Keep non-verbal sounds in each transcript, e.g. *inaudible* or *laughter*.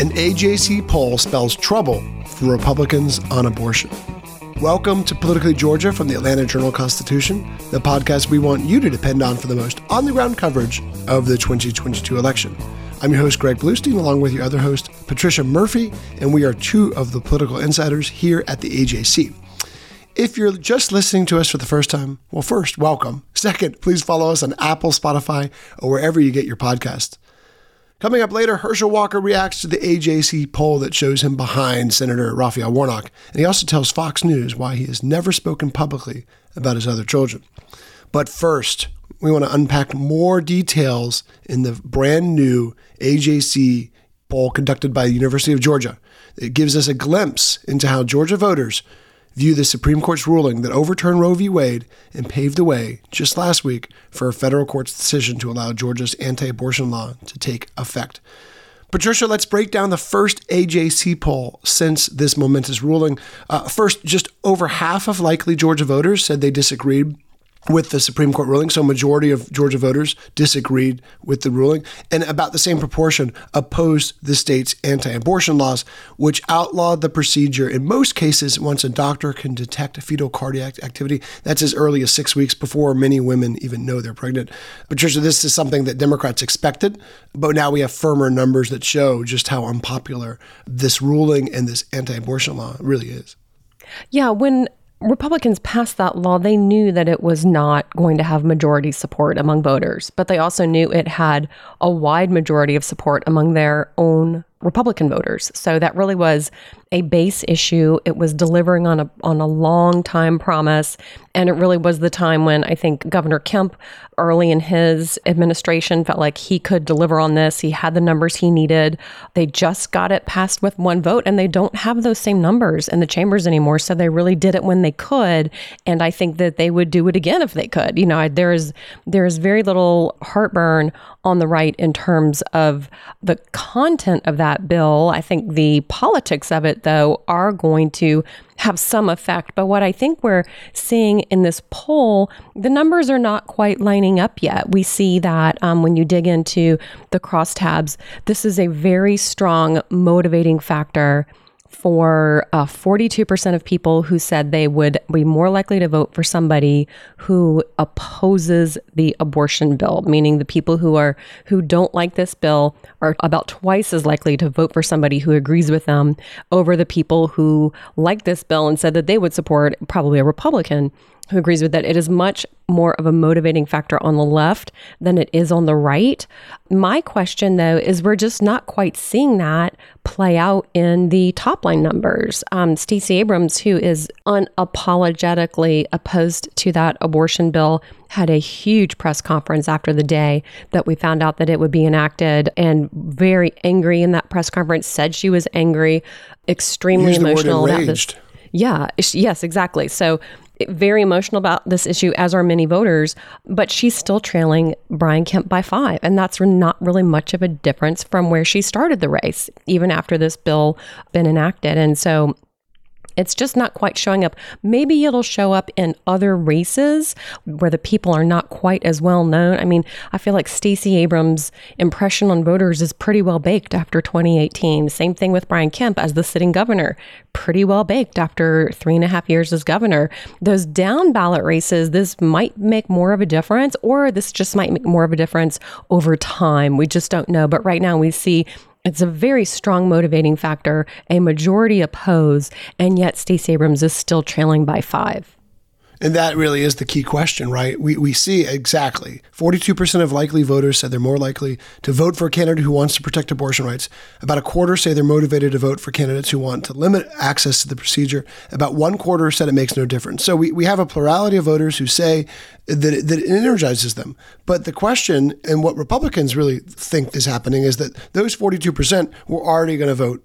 An AJC poll spells trouble for Republicans on abortion. Welcome to Politically Georgia from the Atlanta Journal Constitution, the podcast we want you to depend on for the most on the ground coverage of the 2022 election. I'm your host, Greg Bluestein, along with your other host, Patricia Murphy, and we are two of the political insiders here at the AJC. If you're just listening to us for the first time, well, first, welcome. Second, please follow us on Apple, Spotify, or wherever you get your podcast. Coming up later, Herschel Walker reacts to the AJC poll that shows him behind Senator Raphael Warnock, and he also tells Fox News why he has never spoken publicly about his other children. But first, we want to unpack more details in the brand new AJC poll conducted by the University of Georgia. It gives us a glimpse into how Georgia voters view the Supreme Court's ruling that overturned Roe v. Wade and paved the way just last week for a federal court's decision to allow Georgia's anti abortion law to take effect. Patricia, let's break down the first AJC poll since this momentous ruling. Uh, first, just over half of likely Georgia voters said they disagreed with the Supreme Court ruling. So, a majority of Georgia voters disagreed with the ruling, and about the same proportion opposed the state's anti-abortion laws, which outlawed the procedure in most cases once a doctor can detect fetal cardiac activity. That's as early as six weeks before many women even know they're pregnant. Patricia, this is something that Democrats expected, but now we have firmer numbers that show just how unpopular this ruling and this anti-abortion law really is. Yeah, when Republicans passed that law, they knew that it was not going to have majority support among voters, but they also knew it had a wide majority of support among their own Republican voters. So that really was a base issue. It was delivering on a on a long time promise, and it really was the time when I think Governor Kemp, early in his administration, felt like he could deliver on this. He had the numbers he needed. They just got it passed with one vote, and they don't have those same numbers in the chambers anymore. So they really did it when they could, and I think that they would do it again if they could. You know, there is there is very little heartburn on the right in terms of the content of that bill. I think the politics of it, though, are going to have some effect. But what I think we're seeing in this poll, the numbers are not quite lining up yet. We see that um, when you dig into the crosstabs, this is a very strong motivating factor for uh, 42% of people who said they would be more likely to vote for somebody who opposes the abortion bill meaning the people who are who don't like this bill are about twice as likely to vote for somebody who agrees with them over the people who like this bill and said that they would support probably a republican who agrees with that. It is much more of a motivating factor on the left than it is on the right. My question, though, is we're just not quite seeing that play out in the top line numbers. Um, Stacey Abrams, who is unapologetically opposed to that abortion bill, had a huge press conference after the day that we found out that it would be enacted and very angry in that press conference, said she was angry, extremely emotional about this. Yeah, yes, exactly. So very emotional about this issue, as are many voters, but she's still trailing Brian Kemp by five. And that's not really much of a difference from where she started the race, even after this bill been enacted. And so it's just not quite showing up. Maybe it'll show up in other races where the people are not quite as well known. I mean, I feel like Stacey Abrams' impression on voters is pretty well baked after 2018. Same thing with Brian Kemp as the sitting governor, pretty well baked after three and a half years as governor. Those down ballot races, this might make more of a difference, or this just might make more of a difference over time. We just don't know. But right now, we see It's a very strong motivating factor. A majority oppose, and yet Stacey Abrams is still trailing by five. And that really is the key question, right? We, we see exactly 42% of likely voters said they're more likely to vote for a candidate who wants to protect abortion rights. About a quarter say they're motivated to vote for candidates who want to limit access to the procedure. About one quarter said it makes no difference. So we, we have a plurality of voters who say that that it energizes them. But the question, and what Republicans really think is happening, is that those 42% were already going to vote.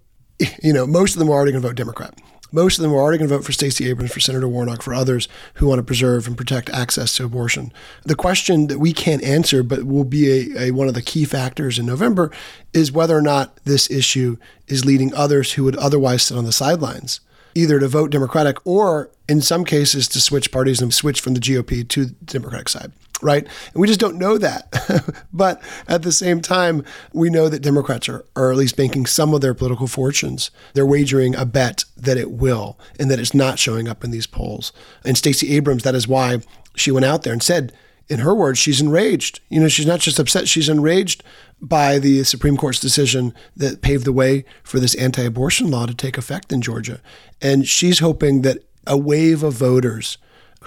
You know, most of them were already going to vote Democrat. Most of them are already going to vote for Stacey Abrams, for Senator Warnock, for others who want to preserve and protect access to abortion. The question that we can't answer, but will be a, a, one of the key factors in November, is whether or not this issue is leading others who would otherwise sit on the sidelines either to vote Democratic or, in some cases, to switch parties and switch from the GOP to the Democratic side right? And we just don't know that. *laughs* but at the same time, we know that Democrats are, are at least banking some of their political fortunes. They're wagering a bet that it will and that it's not showing up in these polls. And Stacey Abrams, that is why she went out there and said, in her words, she's enraged. You know, she's not just upset, she's enraged by the Supreme Court's decision that paved the way for this anti abortion law to take effect in Georgia. And she's hoping that a wave of voters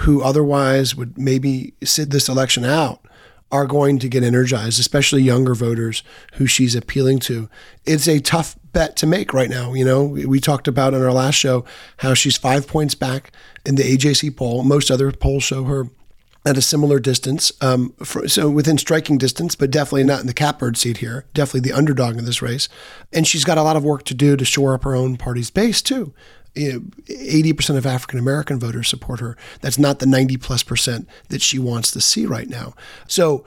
who otherwise would maybe sit this election out are going to get energized, especially younger voters who she's appealing to. It's a tough bet to make right now. You know, we talked about in our last show how she's five points back in the AJC poll. Most other polls show her at a similar distance, um, for, so within striking distance, but definitely not in the catbird seat here. Definitely the underdog in this race, and she's got a lot of work to do to shore up her own party's base too you know, 80% of African American voters support her. That's not the 90 plus percent that she wants to see right now. So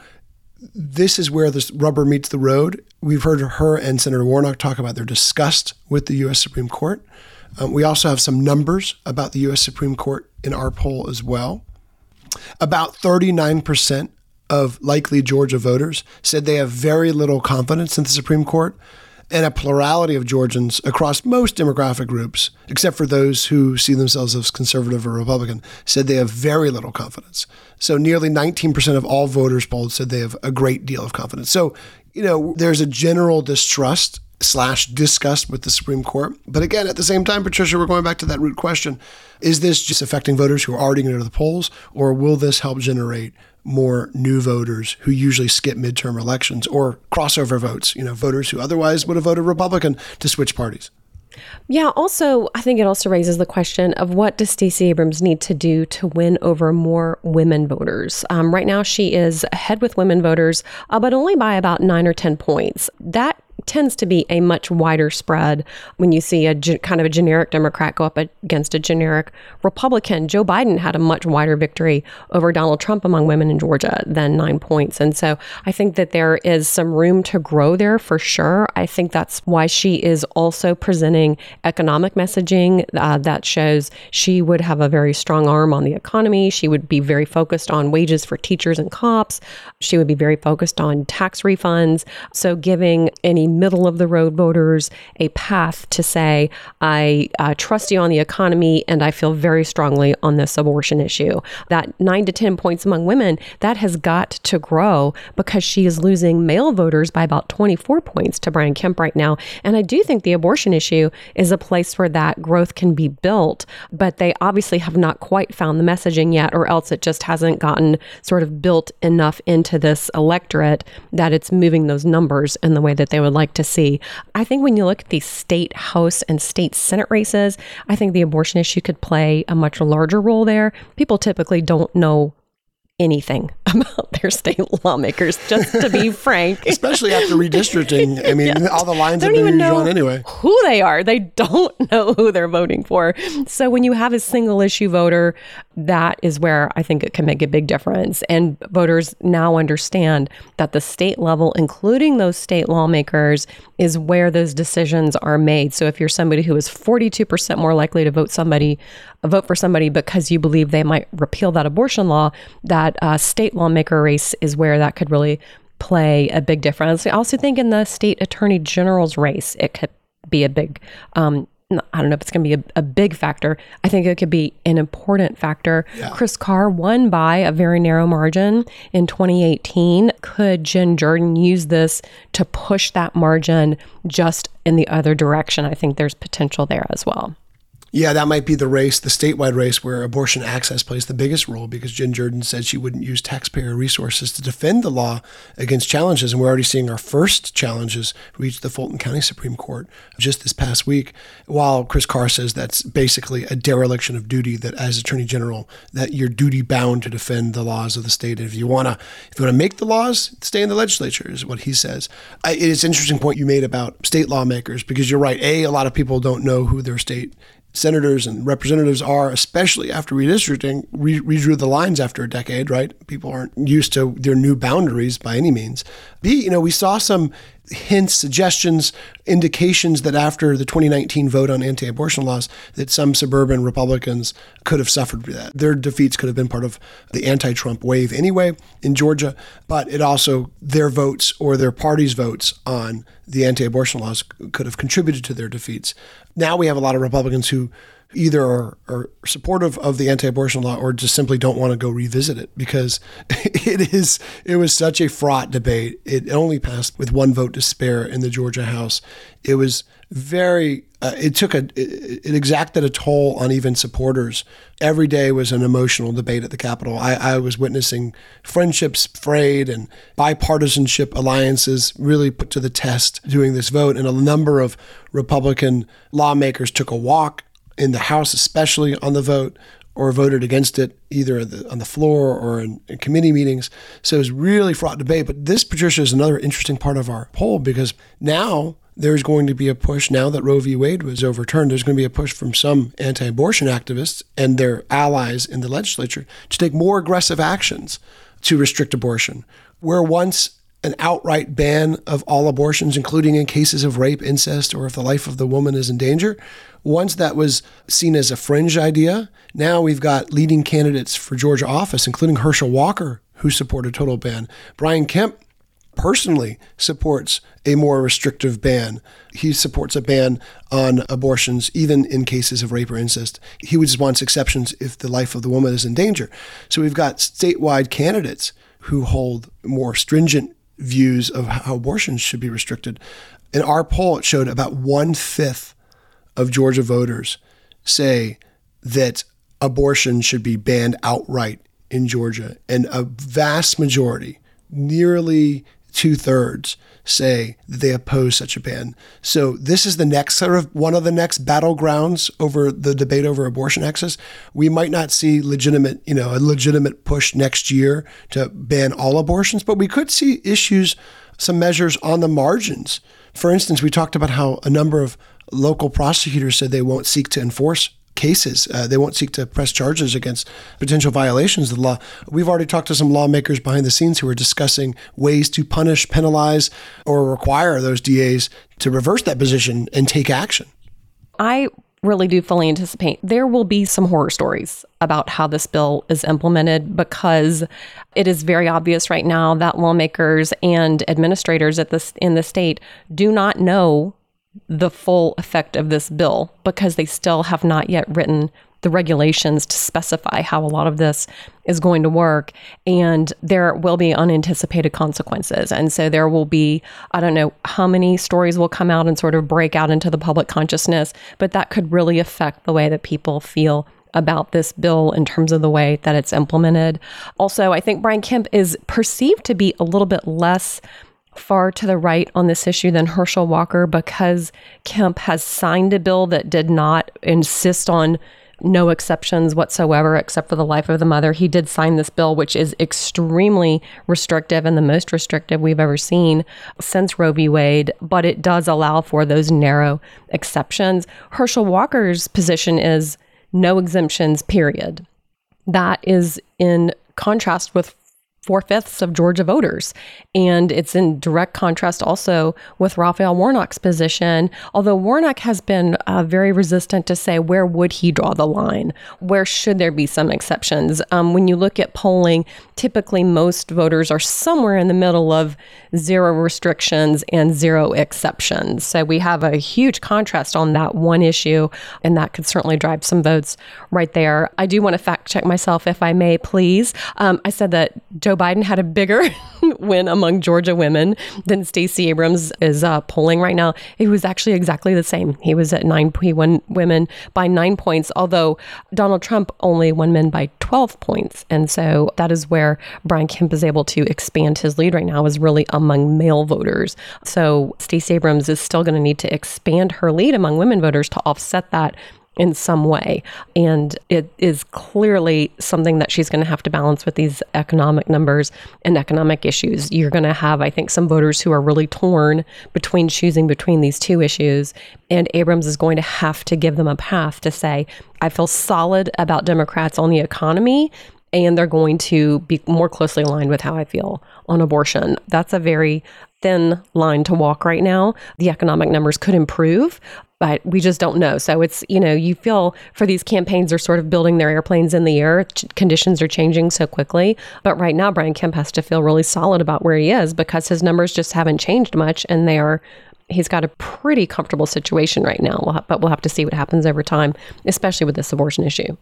this is where this rubber meets the road. We've heard her and Senator Warnock talk about their disgust with the U.S. Supreme Court. Um, we also have some numbers about the U.S. Supreme Court in our poll as well. About 39% of likely Georgia voters said they have very little confidence in the Supreme Court and a plurality of Georgians across most demographic groups, except for those who see themselves as conservative or Republican, said they have very little confidence. So nearly 19% of all voters polled said they have a great deal of confidence. So, you know, there's a general distrust slash disgust with the Supreme Court. But again, at the same time, Patricia, we're going back to that root question. Is this just affecting voters who are already going to the polls, or will this help generate more new voters who usually skip midterm elections or crossover votes, you know, voters who otherwise would have voted Republican to switch parties. Yeah, also, I think it also raises the question of what does Stacey Abrams need to do to win over more women voters? Um, right now, she is ahead with women voters, uh, but only by about nine or 10 points. That tends to be a much wider spread when you see a ge- kind of a generic Democrat go up against a generic Republican. Joe Biden had a much wider victory over Donald Trump among women in Georgia than nine points. And so I think that there is some room to grow there for sure. I think that's why she is also presenting economic messaging uh, that shows she would have a very strong arm on the economy. She would be very focused on wages for teachers and cops. She would be very focused on tax refunds. So giving any middle of the road voters a path to say, I uh, trust you on the economy and I feel very strongly on this abortion issue. That nine to 10 points among women, that has got to grow because she is losing male voters by about 24 points to Brian Kemp right now. And I do think the abortion issue is a place where that growth can be built, but they obviously have not quite found the messaging yet, or else it just hasn't gotten sort of built enough into this electorate that it's moving those numbers in the way that they would like like to see. I think when you look at the state house and state senate races, I think the abortion issue could play a much larger role there. People typically don't know anything *laughs* about their state lawmakers, just to be *laughs* frank. Especially after redistricting. I mean, yes. all the lines don't have been drawn anyway. Who they are. They don't *laughs* know who they're voting for. So when you have a single issue voter, that is where I think it can make a big difference. And voters now understand that the state level, including those state lawmakers, is where those decisions are made. So if you're somebody who is 42% more likely to vote somebody vote for somebody because you believe they might repeal that abortion law, that uh, state lawmaker race is where that could really play a big difference. I also think in the state attorney general's race, it could be a big um, I don't know if it's going to be a, a, big factor. I think it could be an important factor. Yeah. Chris Carr won by a very narrow margin in 2018. Could Jen Jordan use this to push that margin just in the other direction? I think there's potential there as well. Yeah, that might be the race, the statewide race, where abortion access plays the biggest role because Jen Jordan said she wouldn't use taxpayer resources to defend the law against challenges. And we're already seeing our first challenges reach the Fulton County Supreme Court just this past week, while Chris Carr says that's basically a dereliction of duty that as Attorney General, that you're duty bound to defend the laws of the state. And if you wanna if you wanna make the laws, stay in the legislature, is what he says. I, it's an interesting point you made about state lawmakers because you're right. A, a lot of people don't know who their state senators and representatives are, especially after redistricting, re- redrew the lines after a decade, right? People aren't used to their new boundaries by any means. B, you know, we saw some hints, suggestions, indications that after the 2019 vote on anti-abortion laws, that some suburban Republicans could have suffered that. Their defeats could have been part of the anti-Trump wave anyway in Georgia, but it also their votes or their party's votes on the anti-abortion laws could have contributed to their defeats. Now we have a lot of Republicans who either are, are, supportive of the anti-abortion law or just simply don't want to go revisit it because *laughs* it is it was such a fraught debate. It only passed with one vote to spare in the Georgia House. It was very uh, it took a it, it, exacted a toll on even supporters. Every day was an emotional debate at the Capitol. I, I was witnessing friendships frayed and bipartisanship alliances really put to the test during this vote. And a number of Republican lawmakers took a walk in the House, especially on the vote, or voted against it either the, on the floor or in, in, committee meetings. So it was really fraught debate. But this, Patricia, is another interesting part of our poll because now there's going to be a push now that Roe v. Wade was overturned. There's going to be a push from some anti abortion activists and their allies in the legislature to take more aggressive actions to restrict abortion. Where once an outright ban of all abortions, including in cases of rape, incest, or if the life of the woman is in danger, once that was seen as a fringe idea, now we've got leading candidates for Georgia office, including Herschel Walker, who supported a total ban. Brian Kemp personally supports a more restrictive ban. He supports a ban on abortions, even in cases of rape or incest. He just wants exceptions if the life of the woman is in danger. So we've got statewide candidates who hold more stringent views of how abortions should be restricted. In our poll, it showed about one fifth of Georgia voters say that abortion should be banned outright in Georgia. And a vast majority, nearly two thirds, say that they oppose such a ban. So this is the next sort of one of the next battlegrounds over the debate over abortion access. We might not see legitimate, you know, a legitimate push next year to ban all abortions, but we could see issues, some measures on the margins. For instance, we talked about how a number of local prosecutors said they won't seek to enforce cases. Uh, they won't seek to press charges against potential violations of the law. We've already talked to some lawmakers behind the scenes who are discussing ways to punish, penalize, or require those DAs to reverse that position and take action. I really do fully anticipate there will be some horror stories about how this bill is implemented because it is very obvious right now that lawmakers and administrators at this in the state do not know the full effect of this bill because they still have not yet written the regulations to specify how a lot of this is going to work. And there will be unanticipated consequences. And so there will be, I don't know how many stories will come out and sort of break out into the public consciousness, but that could really affect the way that people feel about this bill in terms of the way that it's implemented. Also, I think Brian Kemp is perceived to be a little bit less far to the right on this issue than Herschel Walker because Kemp has signed a bill that did not insist on no exceptions whatsoever except for the life of the mother. He did sign this bill, which is extremely restrictive and the most restrictive we've ever seen since Roe v. Wade, but it does allow for those narrow exceptions. Herschel Walker's position is no exemptions, period. That is in contrast with four fifths of Georgia voters. And it's in direct contrast also with Raphael Warnock's position, although Warnock has been uh, very resistant to say where would he draw the line? Where should there be some exceptions? Um, when you look at polling, typically most voters are somewhere in the middle of zero restrictions and zero exceptions. So we have a huge contrast on that one issue, and that could certainly drive some votes right there. I do want to fact check myself, if I may, please. Um, I said that Joe Biden had a bigger *laughs* win among Georgia women than Stacey Abrams is uh, polling right now. It was actually exactly the same. He was at nine. He won women by nine points, although Donald Trump only won men by twelve points, and so that is where Brian Kemp is able to expand his lead right now. Is really among male voters. So Stacey Abrams is still going to need to expand her lead among women voters to offset that in some way. And it is clearly something that she's going to have to balance with these economic numbers and economic issues. You're going to have, I think, some voters who are really torn between choosing between these two issues. And Abrams is going to have to give them a path to say, I feel solid about Democrats on the economy. And they're going to be more closely aligned with how I feel on abortion. That's a very thin line to walk right now. The economic numbers could improve, but we just don't know. So it's, you know, you feel for these campaigns are sort of building their airplanes in the air. Ch- conditions are changing so quickly. But right now, Brian Kemp has to feel really solid about where he is because his numbers just haven't changed much and they are he's got a pretty comfortable situation right now. But we'll have to see what happens over time, especially with this abortion issue.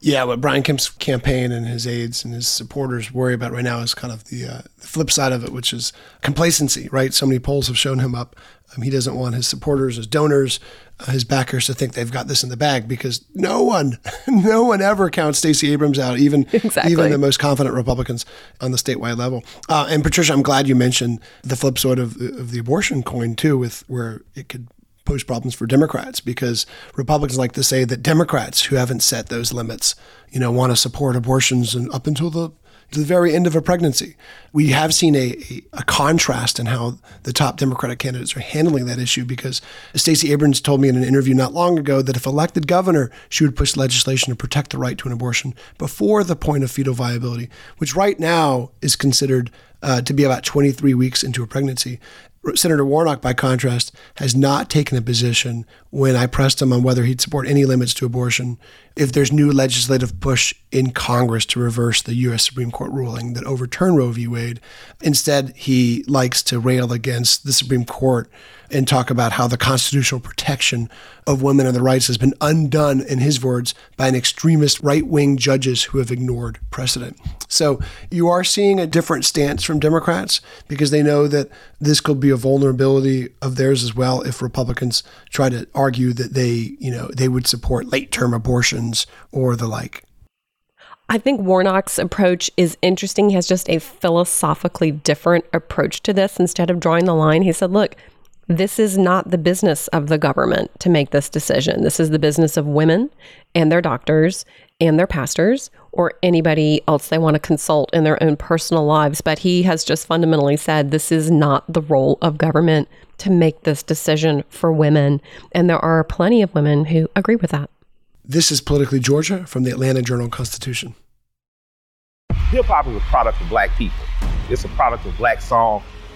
Yeah, what Brian Kemp's campaign and his aides and his supporters worry about right now is kind of the, uh, the flip side of it, which is complacency, right? So many polls have shown him up um, he doesn't want his supporters, his donors, uh, his backers to think they've got this in the bag because no one, *laughs* no one ever counts Stacey Abrams out, even exactly. even the most confident Republicans on the statewide level. Uh, and Patricia, I'm glad you mentioned the flip side of, of the abortion coin too, with where it could pose problems for Democrats because Republicans like to say that Democrats who haven't set those limits, you know, want to support abortions and up until the the very end of a pregnancy. We have seen a, a, a, contrast in how the top Democratic candidates are handling that issue because Stacey Abrams told me in an interview not long ago that if elected governor, she would push legislation to protect the right to an abortion before the point of fetal viability, which right now is considered uh, to be about 23 weeks into a pregnancy. Senator Warnock, by contrast, has not taken a position when I pressed him on whether he'd support any limits to abortion if there's new legislative push in Congress to reverse the U.S. Supreme Court ruling that overturned Roe v. Wade. Instead, he likes to rail against the Supreme Court and talk about how the constitutional protection of women and their rights has been undone, in his words, by an extremist right wing judges who have ignored precedent. So you are seeing a different stance from Democrats because they know that this could be a vulnerability of theirs as well if Republicans try to argue that they, you know, they would support late term abortions or the like. I think Warnock's approach is interesting. He has just a philosophically different approach to this. Instead of drawing the line, he said, look, this is not the business of the government to make this decision. This is the business of women and their doctors and their pastors or anybody else they want to consult in their own personal lives. But he has just fundamentally said this is not the role of government to make this decision for women. And there are plenty of women who agree with that. This is Politically Georgia from the Atlanta Journal Constitution. Hip hop is a product of black people, it's a product of black song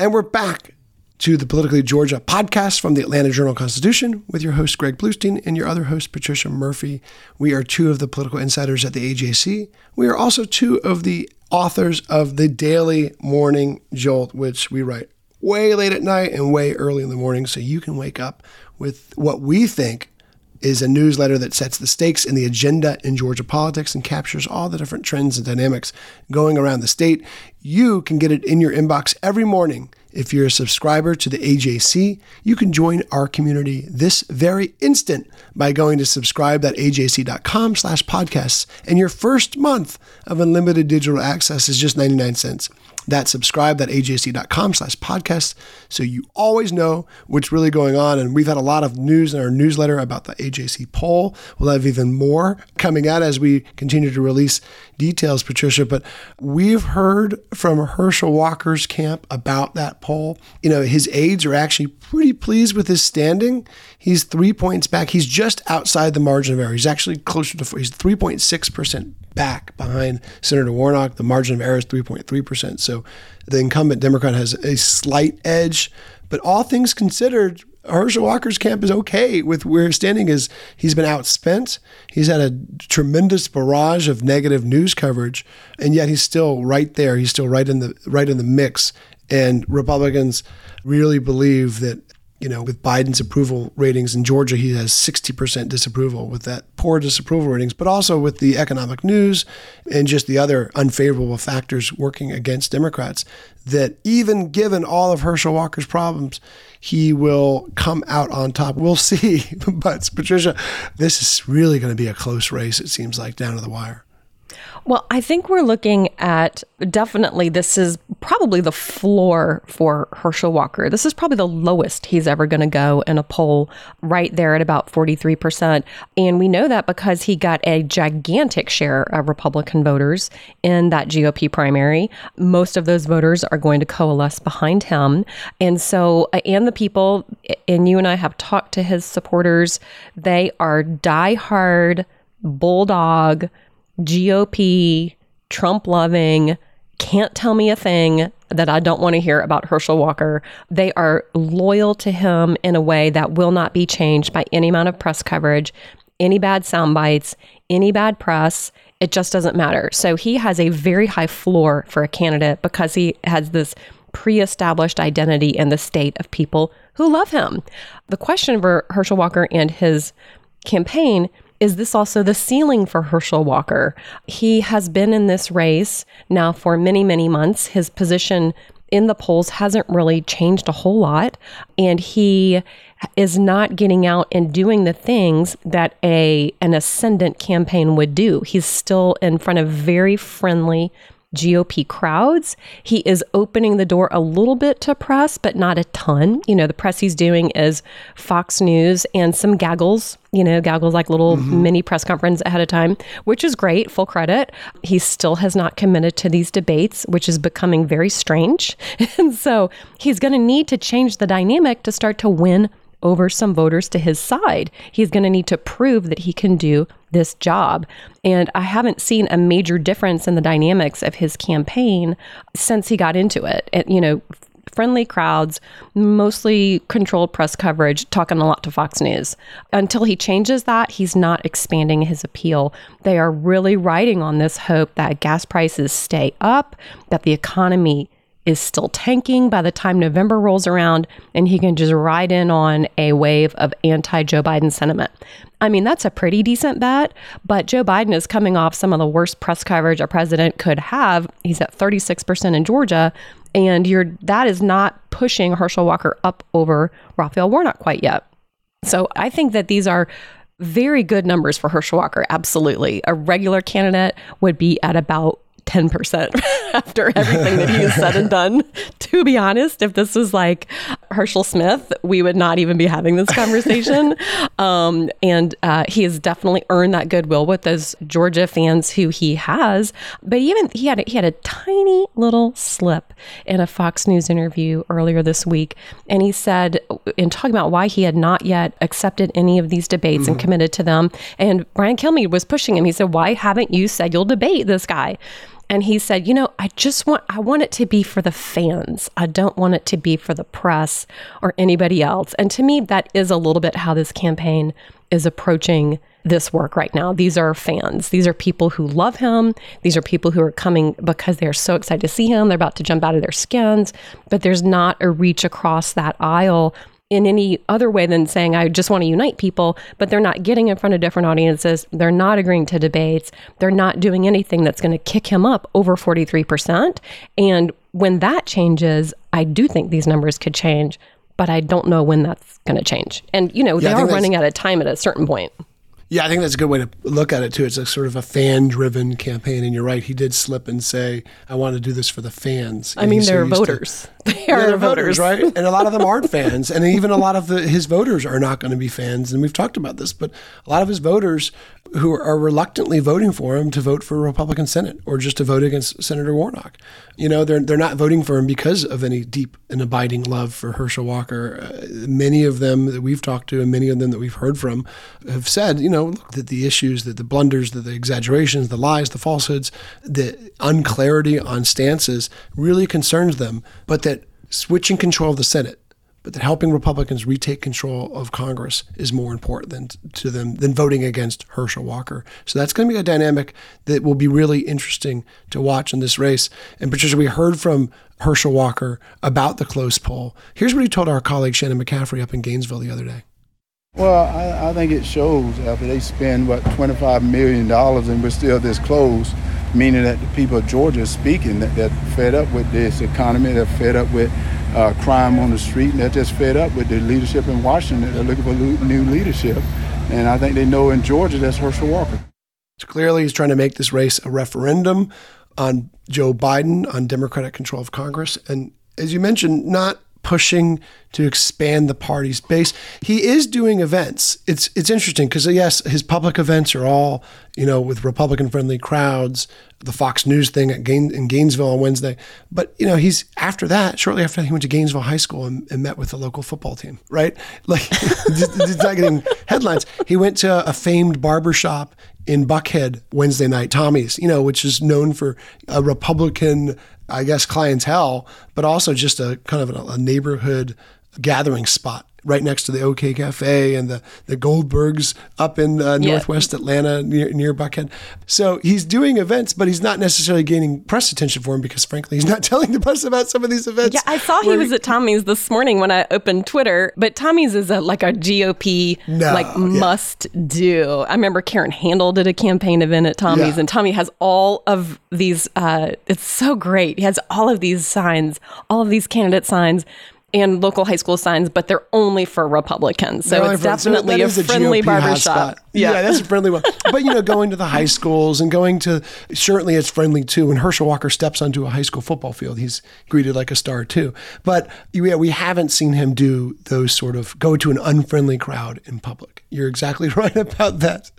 And we're back to the Politically Georgia podcast from the Atlanta Journal Constitution with your host, Greg Bluestein, and your other host, Patricia Murphy. We are two of the political insiders at the AJC. We are also two of the authors of the Daily Morning Jolt, which we write way late at night and way early in the morning so you can wake up with what we think is a newsletter that sets the stakes in the agenda in Georgia politics and captures all the different trends and dynamics going around the state. You can get it in your inbox every morning. If you're a subscriber to the AJC, you can join our community this very instant by going to subscribe.ajc.com slash podcasts. And your first month of unlimited digital access is just 99 cents. That's subscribe.ajc.com slash podcast so you always know what's really going on. And we've had a lot of news in our newsletter about the AJC poll. We'll have even more coming out as we continue to release details, Patricia. But we've heard from Herschel Walker's camp about that poll. You know, his aides are actually pretty pleased with his standing. He's three points back. He's just outside the margin of error. He's actually closer to, four. he's 3.6% back behind Senator Warnock. The margin of error is 3.3%. So the incumbent Democrat has a slight edge. But all things considered, Herschel Walker's camp is okay with where his standing is. He's been outspent. He's had a tremendous barrage of negative news coverage, and yet he's still right there. He's still right in the right in the mix. And Republicans really believe that you know, with Biden's approval ratings in Georgia, he has 60% disapproval with that poor disapproval ratings, but also with the economic news and just the other unfavorable factors working against Democrats, that even given all of Herschel Walker's problems, he will come out on top. We'll *laughs* see. but Patricia, this is really going to be a close race, it seems like, down to the wire. Well, I think we're looking at definitely this is probably the floor for Herschel Walker. This is probably the lowest he's ever going to go in a poll, right there at about 43%. And we know that because he got a gigantic share of Republican voters in that GOP primary. Most of those voters are going to coalesce behind him. And so, uh, and the people, and you and I have talked to his supporters, they are diehard bulldog GOP, Trump loving, can't tell me a thing that I don't want to hear about Herschel Walker. They are loyal to him in a way that will not be changed by any amount of press coverage, any bad sound bites, any bad press. It just doesn't matter. So he has a very high floor for a candidate because he has this pre established identity in the state of people who love him. The question for Herschel Walker and his campaign is this also the ceiling for Herschel Walker? He has been in this race now for many, many months. His position in the polls hasn't really changed a whole lot. And he is not getting out and doing the things that a an ascendant campaign would do. He's still in front of very friendly GOP crowds. He is opening the door a little bit to press, but not a ton. You know, the press he's doing is Fox News and some gaggles, you know, gaggles like little mm-hmm. mini press conference ahead of time, which is great, full credit. He still has not committed to these debates, which is becoming very strange. *laughs* and so he's going to need to change the dynamic to start to win over some voters to his side. He's going to need to prove that he can do this job. And I haven't seen a major difference in the dynamics of his campaign since he got into it. And, you know, friendly crowds, mostly controlled press coverage, talking a lot to Fox News. Until he changes that, he's not expanding his appeal. They are really riding on this hope that gas prices stay up, that the economy is still tanking by the time November rolls around and he can just ride in on a wave of anti Joe Biden sentiment. I mean, that's a pretty decent bet, but Joe Biden is coming off some of the worst press coverage a president could have. He's at 36% in Georgia, and you're that is not pushing Herschel Walker up over Raphael Warnock quite yet. So I think that these are very good numbers for Herschel Walker. Absolutely. A regular candidate would be at about 10% *laughs* after everything that he has said and done. *laughs* To be honest, if this was like Herschel Smith, we would not even be having this conversation. *laughs* um, and uh, he has definitely earned that goodwill with those Georgia fans who he has. But even he had a, he had a tiny little slip in a Fox News interview earlier this week, and he said in talking about why he had not yet accepted any of these debates mm-hmm. and committed to them. And Brian Kilmeade was pushing him. He said, "Why haven't you said you'll debate this guy?" And he said, you know, I just want, I want it to be for the fans. I don't want it to be for the press or anybody else. And to me, that is a little bit how this campaign is approaching this work right now. These are fans. These are people who love him. These are people who are coming because they're so excited to see him. They're about to jump out of their skins, but there's not a reach across that aisle in any other way than saying, I just want to unite people, but they're not getting in front of different audiences. They're not agreeing to debates. They're not doing anything that's going to kick him up over 43%. And when that changes, I do think these numbers could change, but I don't know when that's going to change. And, you know, Yeah, they are running out of time at a certain point. Yeah, I think that's a good way to look at it too. It's a sort of a fan-driven campaign, and you're right. He did slip and say, "I want to do this for the fans." I mean, they're used to- voters. *laughs* They Yeah, are they're voters. right? And a lot of them aren't *laughs* fans, and even a lot of the, his voters are not going to be fans. And we've talked about this, but a lot of his voters who are reluctantly voting for him to vote for a Republican Senate or just to vote against Senator Warnock. You know, they're they're not voting for him because of any deep and abiding love for Herschel Walker. Uh, many of them that we've talked to, and many of them that we've heard from, have said, you know, look, that the issues, that the blunders, that the exaggerations, the lies, the falsehoods, the unclarity on stances really concerns them, but that switching control of the Senate, but that helping Republicans retake control of Congress is more important than to them than voting against Herschel Walker. So that's going to be a dynamic that will be really interesting to watch in this race. And Patricia, we heard from Herschel Walker about the close poll. Here's what he told our colleague Shannon McCaffrey up in Gainesville the other day. Well, I, I think it shows after they spend what 25 million dollars and we're still this close, meaning that the people of Georgia are speaking that they're fed up with this economy, they're fed up with uh, crime on the street, and they're just fed up with the leadership in Washington. They're looking for new leadership, and I think they know in Georgia that's Herschel Walker. So clearly, he's trying to make this race a referendum on Joe Biden, on Democratic control of Congress. And as you mentioned, not pushing to expand the party's base. He is doing events. It's it's interesting because uh, yes, his public events are all you know with Republican friendly crowds. The Fox News thing at Gain, in Gainesville on Wednesday, but you know he's after that. Shortly after that, he went to Gainesville High School and, and met with the local football team. Right, *laughs* like *laughs* not getting headlines. He went to a famed barber shop in Buckhead Wednesday night, Tommy's. You know, which is known for a Republican I guess, clientele, but also just a kind of a, a neighborhood gathering spot right next to the OK Cafe and the, the Goldbergs up in uh, Yeah. northwest Atlanta near, near Buckhead. So he's doing events, but he's not necessarily gaining press attention for him because, frankly, he's not *laughs* telling the press about some of these events. Yeah, I saw he was at Tommy's this morning when I opened Twitter, but Tommy's is a, like a GOP No, like yeah. must do. I remember Karen Handel did a campaign event at Tommy's, Yeah. and Tommy has all of these. Uh, it's so great. He has all of these signs, all of these candidate signs. And local high school signs, but they're only for Republicans. So They're it's definitely that a the friendly barbershop. hotspot. Yeah. that's a friendly one. *laughs* But you know, going to the high schools and going to certainly it's friendly too. When Herschel Walker steps onto a high school football field, he's greeted like a star too. But yeah, we haven't seen him do those sort of go to an unfriendly crowd in public. You're exactly *laughs* right about that.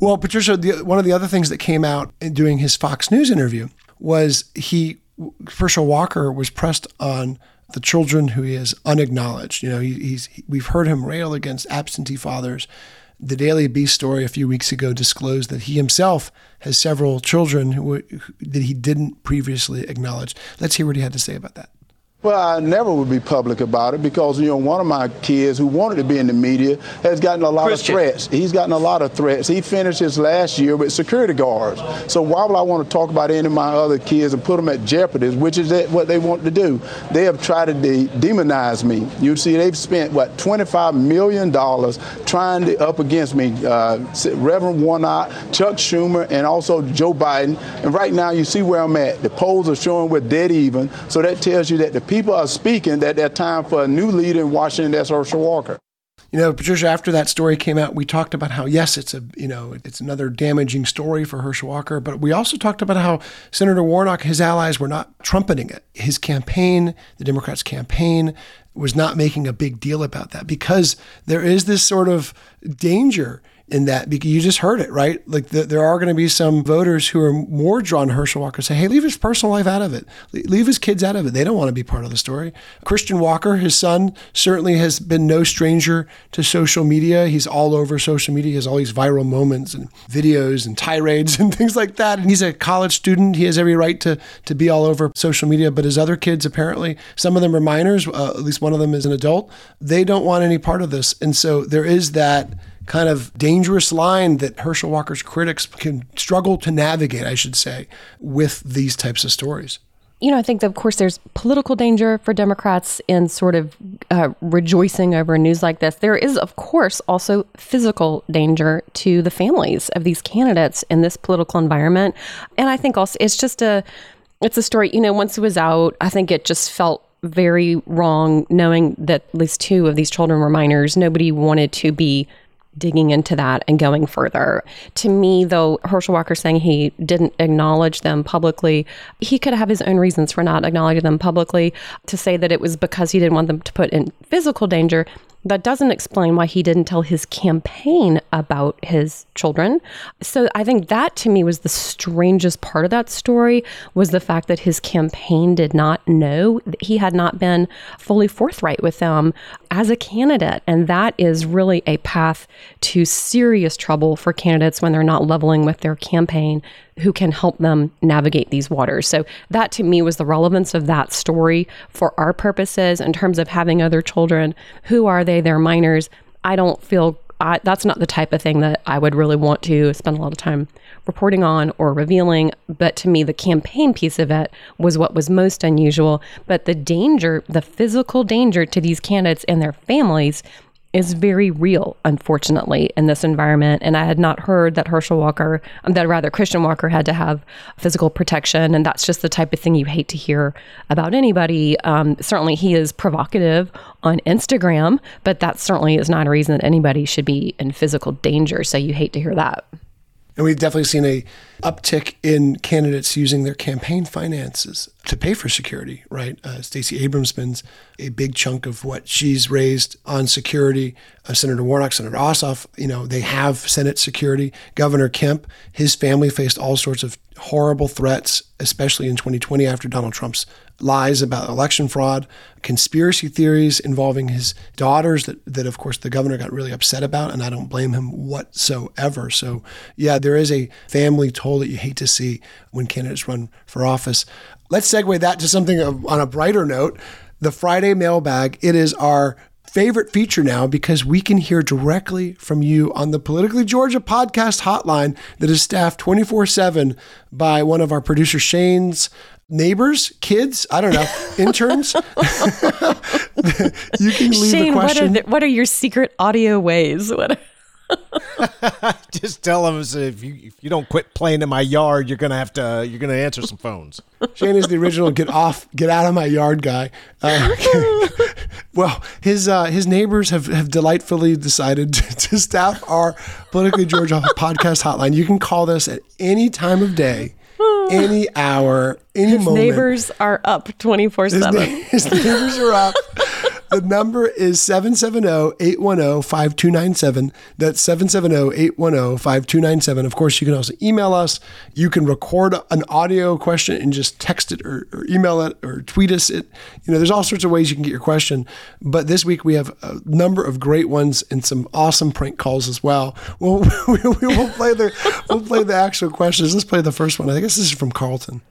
Well, Patricia, the, one of the other things that came out in doing his Fox News interview was he Herschel Walker was pressed on the children who he has unacknowledged. You know, he, he's we've heard him rail against absentee fathers. The Daily Beast story a few weeks ago disclosed that he himself has several children who, who that he didn't previously acknowledge. Let's hear what he had to say about that. Well, I never would be public about it because, you know, one of my kids who wanted to be in the media has gotten a lot Christian. of threats. He's gotten a lot of threats. He finished his last year with security guards. So why would I want to talk about any of my other kids and put them at jeopardy, which is that- what they want to do? They have tried to de- demonize me. You see, they've spent, what, $25 million trying to up against me. Uh, Reverend Warnock, Chuck Schumer, and also Joe Biden. And right now, you see where I'm at. The polls are showing we're dead even. So that tells you that the people are speaking that they're time for a new leader in Washington. That's Herschel Walker. You know, Patricia, after that story came out, we talked about how, yes, it's a, you know, it's another damaging story for Herschel Walker, but we also talked about how Senator Warnock, his allies were not trumpeting it. His campaign, the Democrats' campaign, was not making a big deal about that because there is this sort of danger in that because you just heard it, right? Like the, there are going to be some voters who are more drawn to Herschel Walker say, hey, leave his personal life out of it. Leave his kids out of it. They don't want to be part of the story. Christian Walker, his son, certainly has been no stranger to social media. He's all over social media. He has all these viral moments and videos and tirades *laughs* and things like that. And he's a college student. He has every right to, to be all over social media. But his other kids, apparently, some of them are minors, uh, at least one of them is an adult. They don't want any part of this. And so there is that kind of dangerous line that Herschel Walker's critics can struggle to navigate, I should say, with these types of stories. You know, I think that, of course, there's political danger for Democrats in sort of uh, rejoicing over news like this. There is, of course, also physical danger to the families of these candidates in this political environment. And I think also it's just a, it's a story, you know, once it was out, I think it just felt very wrong knowing that at least two of these children were minors. Nobody wanted to be digging into that and going further. To me, though, Herschel Walker saying he didn't acknowledge them publicly, he could have his own reasons for not acknowledging them publicly. To say that it was because he didn't want them to put in physical danger, that doesn't explain why he didn't tell his campaign about his children. So I think that to me was the strangest part of that story was the fact that his campaign did not know he had not been fully forthright with them as a candidate and that is really a path to serious trouble for candidates when they're not leveling with their campaign who can help them navigate these waters. So that to me was the relevance of that story for our purposes in terms of having other children. Who are they? They're minors. I don't feel I, that's not the type of thing that I would really want to spend a lot of time reporting on or revealing. But to me, the campaign piece of it was what was most unusual. But the danger, the physical danger to these candidates and their families is very real, unfortunately, in this environment. And I had not heard that Herschel Walker, um, that rather Christian Walker, had to have physical protection. And that's just the type of thing you hate to hear about anybody. Um, certainly, he is provocative on Instagram, but that certainly is not a reason that anybody should be in physical danger. So you hate to hear that. And we've definitely seen a uptick in candidates using their campaign finances to pay for security, right? Uh, Stacey Abrams spends a big chunk of what she's raised on security. Uh, Senator Warnock, Senator Ossoff, you know, they have Senate security. Governor Kemp, his family faced all sorts of horrible threats, especially in 2020 after Donald Trump's lies about election fraud, conspiracy theories involving his daughters that, that of course the governor got really upset about, and I don't blame him whatsoever. So yeah, there is a family toll that you hate to see when candidates run for office. Let's segue that to something on a brighter note. The Friday mailbag, it is our favorite feature now because we can hear directly from you on the Politically Georgia podcast hotline that is staffed 24 7 by one of our producer Shane's neighbors, kids, I don't know, *laughs* interns. *laughs* you can leave Shane, a question. What are, the, what are your secret audio ways? What *laughs* Just tell them if you if you don't quit playing in my yard, you're gonna have to you're gonna answer some phones. Shane is the original "get off, get out of my yard" guy. Uh, well, his uh, his neighbors have, have delightfully decided to, to staff our politically Georgia podcast hotline. You can call this at any time of day any hour, any His moment. neighbors are up 24 7. *laughs* His neighbors are up. *laughs* The number is 770-810-5297. That's 770-810-5297. Of course, you can also email us. You can record an audio question and just text it or, or email it or tweet us it. You know, there's all sorts of ways you can get your question. But this week we have a number of great ones and some awesome prank calls as well. We'll, *laughs* we, we will play the we'll play the actual questions. Let's play the first one. I guess this is from Carlton.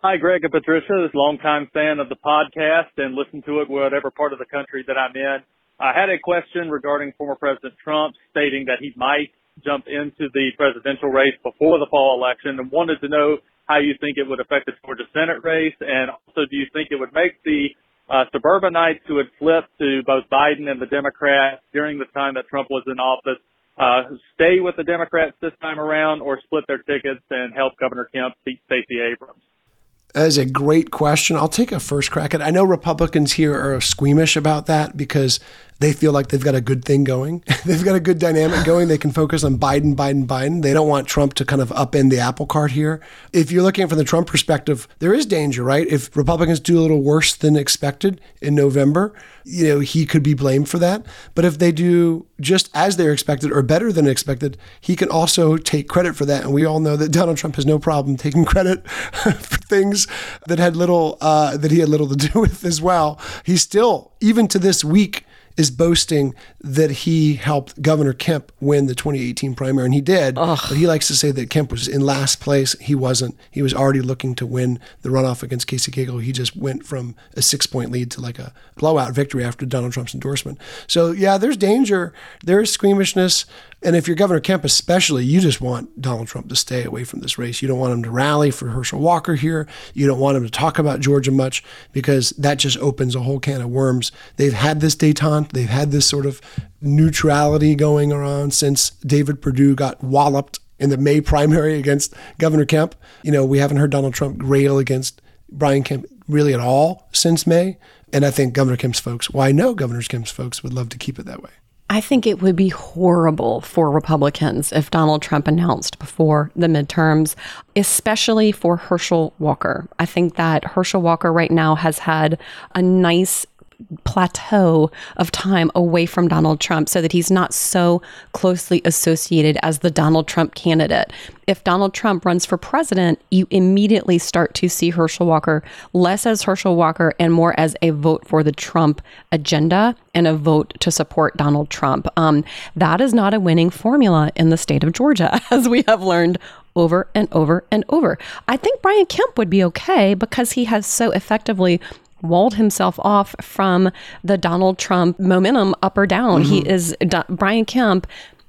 Hi, Greg and Patricia. This longtime fan of the podcast and listen to it whatever part of the country that I'm in. I had a question regarding former President Trump stating that he might jump into the presidential race before the fall election and wanted to know how you think it would affect the Georgia Senate race and also do you think it would make the uh, suburbanites who had flipped to both Biden and the Democrats during the time that Trump was in office uh, stay with the Democrats this time around or split their tickets and help Governor Kemp beat Stacey Abrams? That is a great question. I'll take a first crack at it. I know Republicans here are squeamish about that because they feel like they've got a good thing going. *laughs* they've got a good dynamic going. They can focus on Biden, Biden, Biden. They don't want Trump to kind of upend the apple cart here. If you're looking from the Trump perspective, there is danger, right? If Republicans do a little worse than expected in November, you know, he could be blamed for that. But if they do just as they're expected or better than expected, he can also take credit for that. And we all know that Donald Trump has no problem taking credit *laughs* for things that had little uh, that he had little to do *laughs* with as well. He's still, even to this week, is boasting that he helped Governor Kemp win the 2018 primary, and he did. Ugh. But he likes to say that Kemp was in last place. He wasn't. He was already looking to win the runoff against Casey Cagle. He just went from a six point lead to like a blowout victory after Donald Trump's endorsement. So, yeah, there's danger. There's squeamishness. And if you're Governor Kemp, especially, you just want Donald Trump to stay away from this race. You don't want him to rally for Herschel Walker here. You don't want him to talk about Georgia much because that just opens a whole can of worms. They've had this detente, they've had this sort of neutrality going around since David Perdue got walloped in the May primary *laughs* against Governor Kemp. You know, we haven't heard Donald Trump rail against Brian Kemp really at all since May. And I think Governor Kemp's folks, well, I know Governor Kemp's folks would love to keep it that way. I think it would be horrible for Republicans if Donald Trump announced before the midterms, especially for Herschel Walker. I think that Herschel Walker right now has had a nice plateau of time away from Donald Trump so that he's not so closely associated as the Donald Trump candidate. If Donald Trump runs for president, you immediately start to see Herschel Walker less as Herschel Walker and more as a vote for the Trump agenda and a vote to support Donald Trump. Um, that is not a winning formula in the state of Georgia, *laughs* as we have learned over and over and over. I think Brian Kemp would be okay because he has so effectively walled himself off from the Donald Trump momentum up or down. Mm-hmm. He is Brian Kemp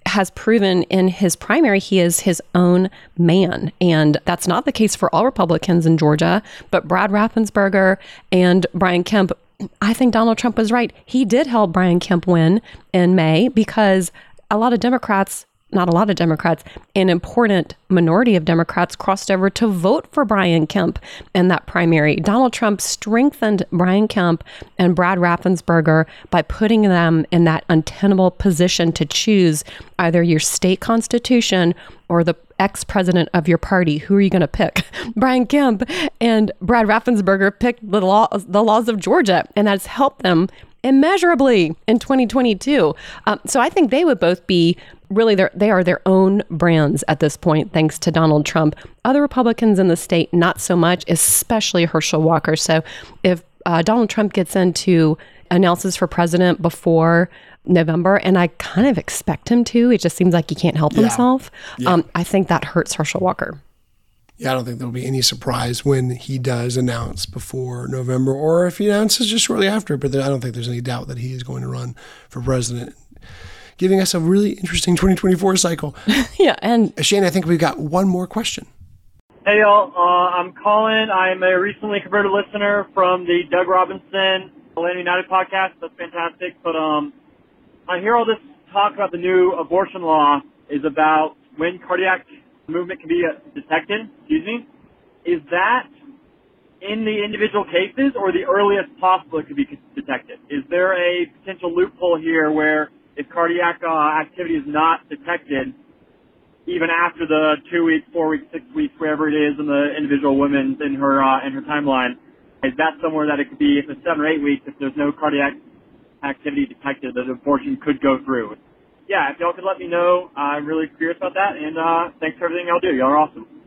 has proven in his primary he is his own man. And that's not the case for all Republicans in Georgia, but Brad Raffensperger and Brian Kemp I think Donald Trump was right. He did help Brian Kemp win in May because a lot of Democrats not a lot of Democrats, an important minority of Democrats crossed over to vote for Brian Kemp in that primary. Donald Trump strengthened Brian Kemp and Brad Raffensperger by putting them in that untenable position to choose either your state constitution or the ex president of your party. Who are you going to pick? *laughs* Brian Kemp and Brad Raffensperger picked the, law, the laws of Georgia, and that's helped them immeasurably in 2022. Um, so I think they would both be really they are their own brands at this point, thanks to Donald Trump. Other Republicans in the state, not so much, especially Herschel Walker. So if uh, Donald Trump gets into announces for president before November, and I kind of expect him to. It just seems like he can't help yeah. himself. Yeah. Um, I think that hurts Herschel Walker. Yeah, I don't think there'll be any surprise when he does announce before November, or if he announces just shortly after. But I don't think there's any doubt that he is going to run for president giving us a really interesting 2024 cycle. *laughs* yeah, and Shane, I think we've got one more question. Hey y'all, uh, I'm Colin. I'm a recently converted listener from the Doug Roberson Atlanta United podcast. That's fantastic. But um, I hear all this talk about the new abortion law is about when cardiac movement can be uh, detected. Excuse me. Is that in the individual cases or the earliest possible it could be detected? Is there a potential loophole here where if cardiac uh, activity is not detected, even after the two weeks, four weeks, six weeks, wherever it is in the individual woman in her uh, in her timeline, is that somewhere that it could be if it's seven or eight weeks, if there's no cardiac activity detected, that abortion could go through. Yeah, if y'all could let me know, I'm really curious about that, and uh, thanks for everything y'all do. Y'all are awesome.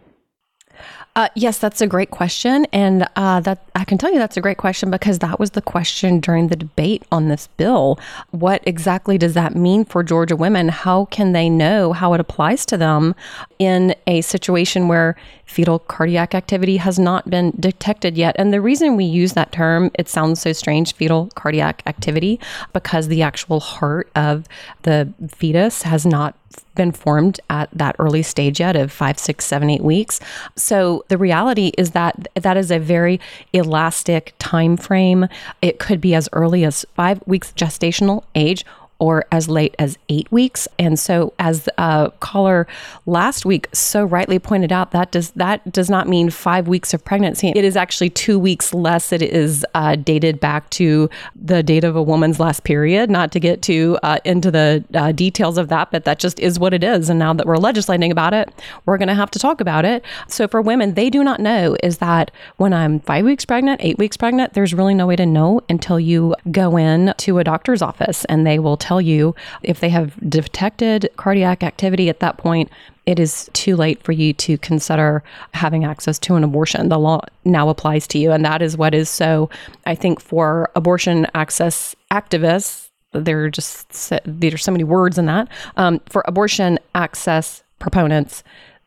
Uh, yes, that's a great question, and uh, that I can tell you that's a great question because that was the question during the debate on this bill. What exactly does that mean for Georgia women? How can they know how it applies to them in a situation where fetal cardiac activity has not been detected yet? And the reason we use that term, it sounds so strange, fetal cardiac activity, because the actual heart of the fetus has not been formed at that early stage yet of five, six, seven, eight weeks. So the reality is that that is a very elastic time frame. It could be as early as five weeks gestational age or as late as eight weeks. And so, as a caller last week so rightly pointed out, that does that does not mean five weeks of pregnancy. It is actually two weeks less. It is uh, dated back to the date of a woman's last period. Not to get too uh, into the uh, details of that, but that just is what it is. And now that we're legislating about it, we're going to have to talk about it. So for women, they do not know is that when I'm five weeks pregnant, eight weeks pregnant, there's really no way to know until you go in to a doctor's office and they will tell you if they have detected cardiac activity at that point it is too late for you to consider having access to an abortion. The law now applies to you. And that is what is so, I think, for abortion access activists, there are just, there are so many words in that. Um, for abortion access proponents,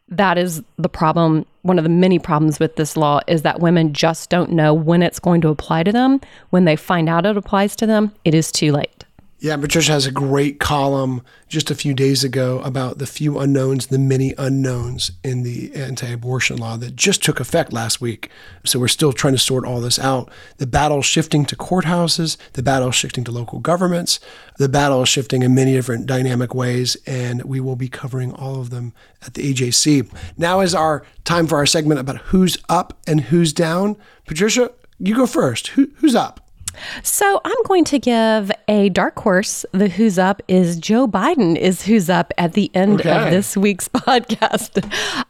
that is the problem. One of the many problems with this law is that women just don't know when it's going to apply to them. When they find out it applies to them, it is too late. Yeah, Patricia has a great column just a few days ago about the few unknowns, the many unknowns in the anti abortion law that just took effect last week. So we're still trying to sort all this out. The battle shifting to courthouses, the battle shifting to local governments, the battle is shifting in many different dynamic ways, and we will be covering all of them at the AJC. Now is our time for our segment about who's up and who's down. Patricia, you go first. Who, who's up? So I'm going to give a dark horse. The who's up is Joe Biden is who's up at the end okay. of this week's *laughs* podcast.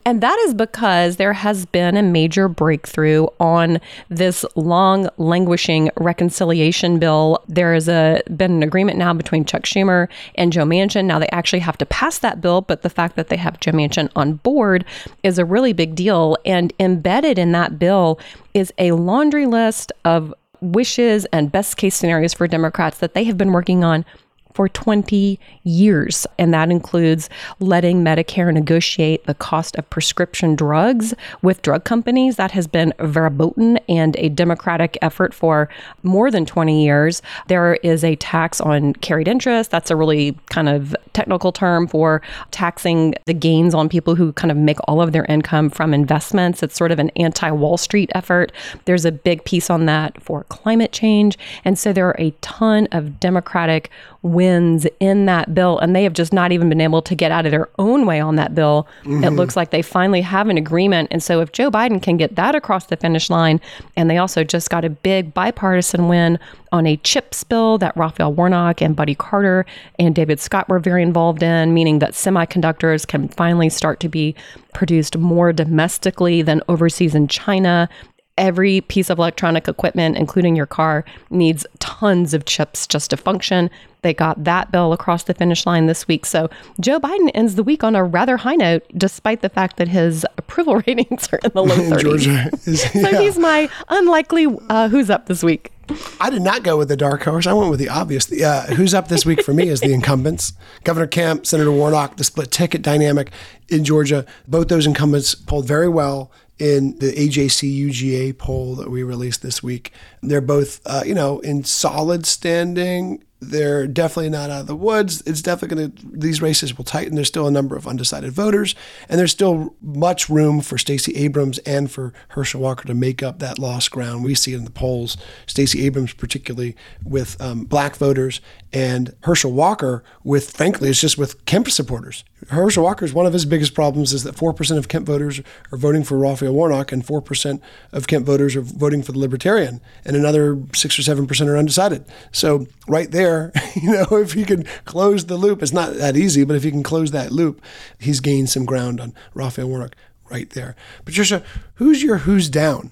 And that is because there has been a major breakthrough on this long languishing reconciliation bill. There has a been an agreement now between Chuck Schumer and Joe Manchin. Now they actually have to pass that bill, but the fact that they have Joe Manchin on board is a really big deal. And embedded in that bill is a laundry list of wishes and best case scenarios for Democrats that they have been working on for 20 years. And that includes letting Medicare negotiate the cost of prescription drugs with drug companies. That has been verboten and a Democratic effort for more than 20 years. There is a tax on carried interest. That's a really kind of technical term for taxing the gains on people who kind of make all of their income from investments. It's sort of an anti Wall Street effort. There's a big piece on that for climate change. And so there are a ton of Democratic wins in that bill, and they have just not even been able to get out of their own way on that bill. Mm-hmm. It looks like they finally have an agreement. And so, if Joe Biden can get that across the finish line, and they also just got a big bipartisan win on a CHIPS bill that Raphael Warnock and Buddy Carter and David Scott were very involved in, meaning that semiconductors can finally start to be produced more domestically than overseas in China every piece of electronic equipment, including your car, needs tons of chips just to function. They got that bill across the finish line this week. So Joe Biden ends the week on a rather high note, despite the fact that his *laughs* approval ratings are in the low *laughs* 30s. Georgia is, yeah. *laughs* So he's my unlikely uh, who's up this week. I did not go with the dark horse. I went with the obvious. The, uh, who's up this week for me is the incumbents Governor Kemp, Senator Warnock, the split ticket dynamic in Georgia. Both those incumbents polled very well in the AJC UGA poll that we released this week. They're both, uh, you know, in solid standing they're definitely not out of the woods. It's definitely going to, these races will tighten. There's still a number of undecided voters, and there's still much room for Stacey Abrams and for Herschel Walker to make up that lost ground. We see it in the polls. Stacey Abrams, particularly with um, black voters, and Herschel Walker with, frankly, it's just with Kemp supporters. Herschel Walker's one of his biggest problems is that 4% of Kemp voters are voting for Raphael Warnock, and 4% of Kemp voters are voting for the Libertarian, and another 6 or 7% are undecided. So, right there, *laughs* you know, if he can close the loop, it's not that easy, but if he can close that loop, he's gained some ground on Raphael Warnock right there. Patricia, who's your who's down?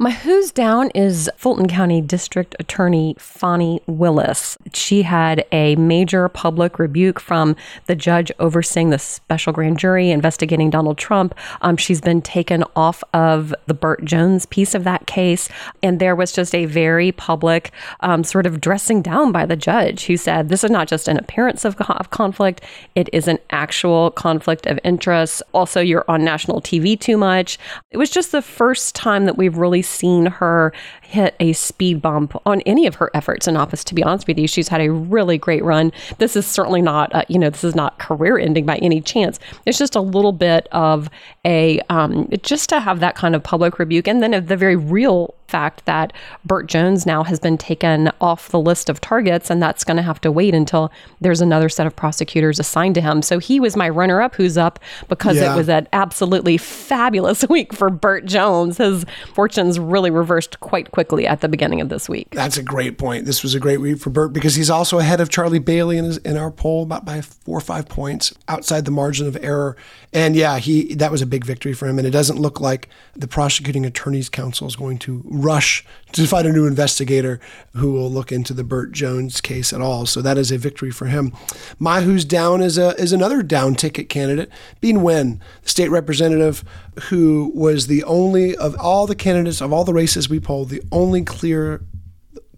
My who's down is Fulton County District Attorney Fani Willis. She had a major public rebuke from the judge overseeing the special grand jury investigating Donald Trump. Um, she's been taken off of the Burt Jones piece of that case. And there was just a very public um, sort of dressing down by the judge who said this is not just an appearance of, of conflict, it is an actual conflict of interest. Also, you're on national TV too much. It was just the first time that we've really seen her hit a speed bump on any of her efforts in office. To be honest with you, she's had a really great run. This is certainly not, uh, you know, this is not career ending by any chance. It's just a little bit of a, um, just to have that kind of public rebuke, and then the very real fact that Burt Jones now has been taken off the list of targets, and that's going to have to wait until there's another set of prosecutors assigned to him. So he was my runner up who's up because yeah. it was an absolutely fabulous *laughs* week for Burt Jones. His fortunes really reversed quite quickly at the beginning of this week. That's a great point. This was a great week for Burt because he's also ahead of Charlie Bailey in, his, in our poll about by four or five points outside the margin of error. And yeah, he that was a big victory for him. And it doesn't look like the prosecuting attorneys council is going to rush to find a new investigator who will look into the Burt Jones case at all. So that is a victory for him. My who's down is a is another down ticket candidate, Bee Nguyen, the state representative who was the only of all the candidates of all the races we polled, the only clear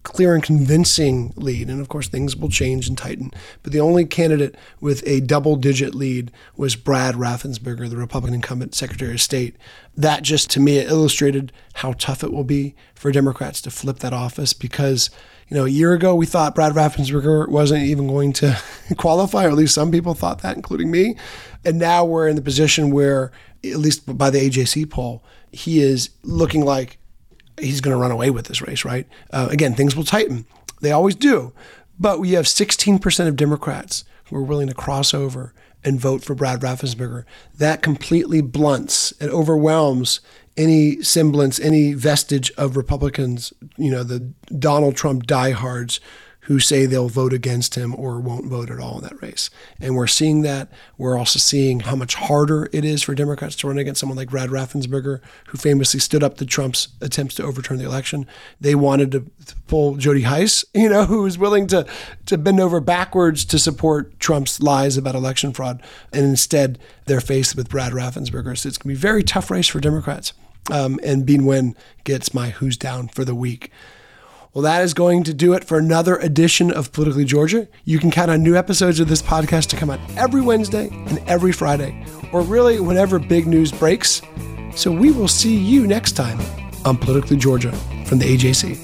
clear and convincing lead. And of course, things will change and tighten. But the only candidate with a double digit lead was Brad Raffensperger, the Republican incumbent Secretary of State. That just to me illustrated how tough it will be for Democrats to flip that office because. You know, a year ago, we thought Brad Raffensperger wasn't even going to *laughs* qualify, or at least some people thought that, including me. And now we're in the position where, at least by the AJC poll, he is looking like he's going to run away with this race, right? Uh, again, things will tighten. They always do. But we have 16% of Democrats who are willing to cross over and vote for Brad Raffensperger. That completely blunts and overwhelms any semblance, any vestige of Republicans, you know, the Donald Trump diehards who say they'll vote against him or won't vote at all in that race. And we're seeing that. We're also seeing how much harder it is for Democrats to run against someone like Brad Raffensperger, who famously stood up to Trump's attempts to overturn the election. They wanted to pull Jody Hice, *laughs* you know, who was willing to, to bend over backwards to support Trump's lies about election fraud. And instead, they're faced with Brad Raffensperger. So it's going to be a very tough race for Democrats. Um, and Bee Nguyen gets my who's down for the week. Well, that is going to do it for another edition of Politically Georgia. You can count on new episodes of this podcast to come out every Wednesday and every Friday, or really whenever big news breaks. So we will see you next time on Politically Georgia from the AJC.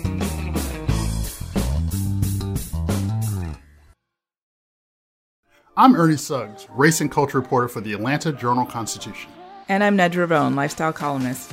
I'm Ernie Suggs, race and culture reporter for the Atlanta Journal Constitution. And I'm Nedra Rhone, lifestyle columnist.